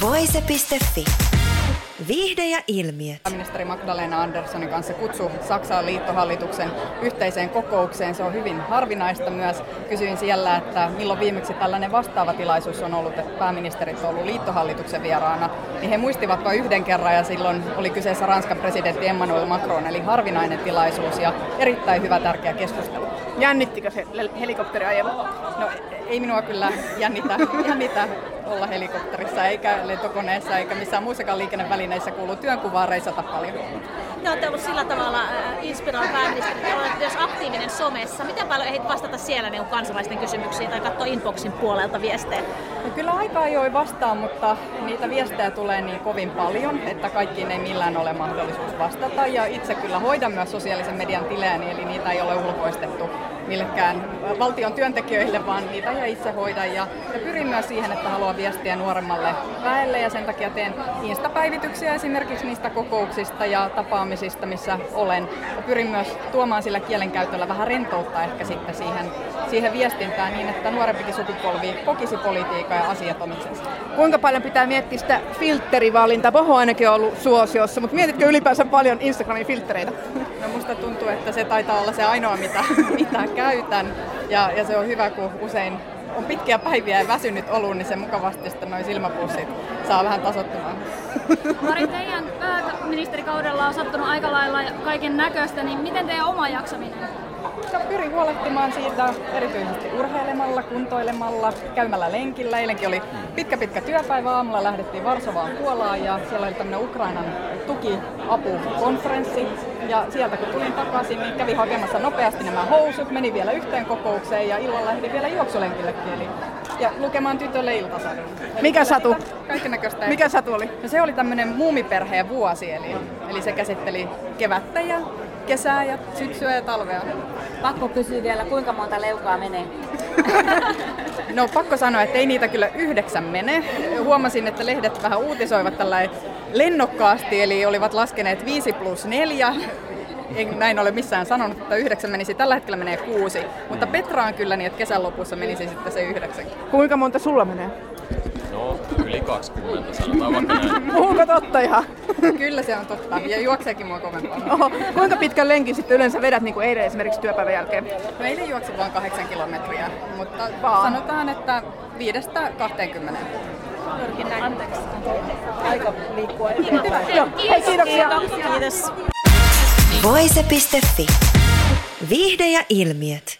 Voise.fi. Viihde ja ilmiöt. Ministeri Magdalena Anderssonin kanssa kutsu Saksan liittohallituksen yhteiseen kokoukseen. Se on hyvin harvinaista myös. Kysyin siellä, että milloin viimeksi tällainen vastaava tilaisuus on ollut, että pääministerit on ollut liittohallituksen vieraana. Niin he muistivat vain yhden kerran ja silloin oli kyseessä Ranskan presidentti Emmanuel Macron, eli harvinainen tilaisuus ja erittäin hyvä tärkeä keskustelu. Jännittikö se helikopteriajelu? No ei minua kyllä jännitä, jännitä olla helikopterissa eikä lentokoneessa eikä missään muissakaan liikennevälineissä kuuluu työnkuvaa reisata paljon. Te olette ollut sillä tavalla äh, inspiroiva pääministeri, että olette myös aktiivinen somessa. Miten paljon ehdit vastata siellä niin kansalaisten kysymyksiin tai katsoa inboxin puolelta viestejä? No kyllä aika ajoin vastaan, mutta niitä viestejä tulee niin kovin paljon, että kaikkiin ei millään ole mahdollisuus vastata. Ja itse kyllä hoidan myös sosiaalisen median tilejäni, eli niitä ei ole ulkoistettu millekään valtion työntekijöille, vaan niitä ja itse hoidan. Ja, ja pyrin myös siihen, että haluan viestiä nuoremmalle väelle ja sen takia teen Insta-päivityksiä esimerkiksi niistä kokouksista ja tapaamisista, missä olen. Ja pyrin myös tuomaan sillä kielenkäytöllä vähän rentoutta ehkä sitten siihen, siihen viestintään niin, että nuorempikin sukupolvi kokisi politiikkaa ja asiat omikseensa. Kuinka paljon pitää miettiä sitä filtterivalintaa? Poho ainakin on ollut suosiossa, mutta mietitkö ylipäänsä paljon Instagramin filtreitä? No musta tuntuu, että se taitaa olla se ainoa, mitä, mitä käytän. Ja, ja se on hyvä, kun usein on pitkiä päiviä ja väsynyt ollut, niin se mukavasti sitten noin silmäpussit saa vähän tasottumaan. Mari, teidän pääministerikaudella on sattunut aika lailla kaiken näköistä, niin miten teidän oma jaksaminen? No, pyrin huolehtimaan siitä erityisesti urheilemalla, kuntoilemalla, käymällä lenkillä. Eilenkin oli pitkä pitkä työpäivä aamulla, lähdettiin Varsovaan Puolaan ja siellä oli tämmöinen Ukrainan tukiapukonferenssi. Ja sieltä kun tulin takaisin, niin kävin hakemassa nopeasti nämä housut, menin vielä yhteen kokoukseen ja illalla lähdin vielä juoksulenkillekin. Eli ja lukemaan tytölle iltasarjan. Mikä satu? Kaikennäköistä. Mikä satu oli? No se oli tämmöinen muumiperheen vuosi, eli, eli se käsitteli kevättä ja kesää ja syksyä ja talvea. Pakko kysyä vielä, kuinka monta leukaa menee? no pakko sanoa, että ei niitä kyllä yhdeksän mene. Huomasin, että lehdet vähän uutisoivat tällä lennokkaasti, eli olivat laskeneet 5 plus 4 en näin ole missään sanonut, että yhdeksän menisi. Tällä hetkellä menee kuusi, mutta Petra on kyllä niin, että kesän lopussa menisi sitten se yhdeksän. Kuinka monta sulla menee? No, yli 20 sanotaan vaikka näin. Puhunko totta ihan? Kyllä se on totta, ja juokseekin mua kovempaa. Oho. Kuinka pitkän lenkin sitten yleensä vedät niin kuin eilen esimerkiksi työpäivän jälkeen? No eilen juoksin vain kahdeksan kilometriä, mutta vaan. sanotaan, että viidestä 20. Pyrkin näin. Anteeksi. Aika liikkua eteenpäin. Joo, hei kiitoksia. Kiitos. Voise.fi. Viihde ja ilmiöt.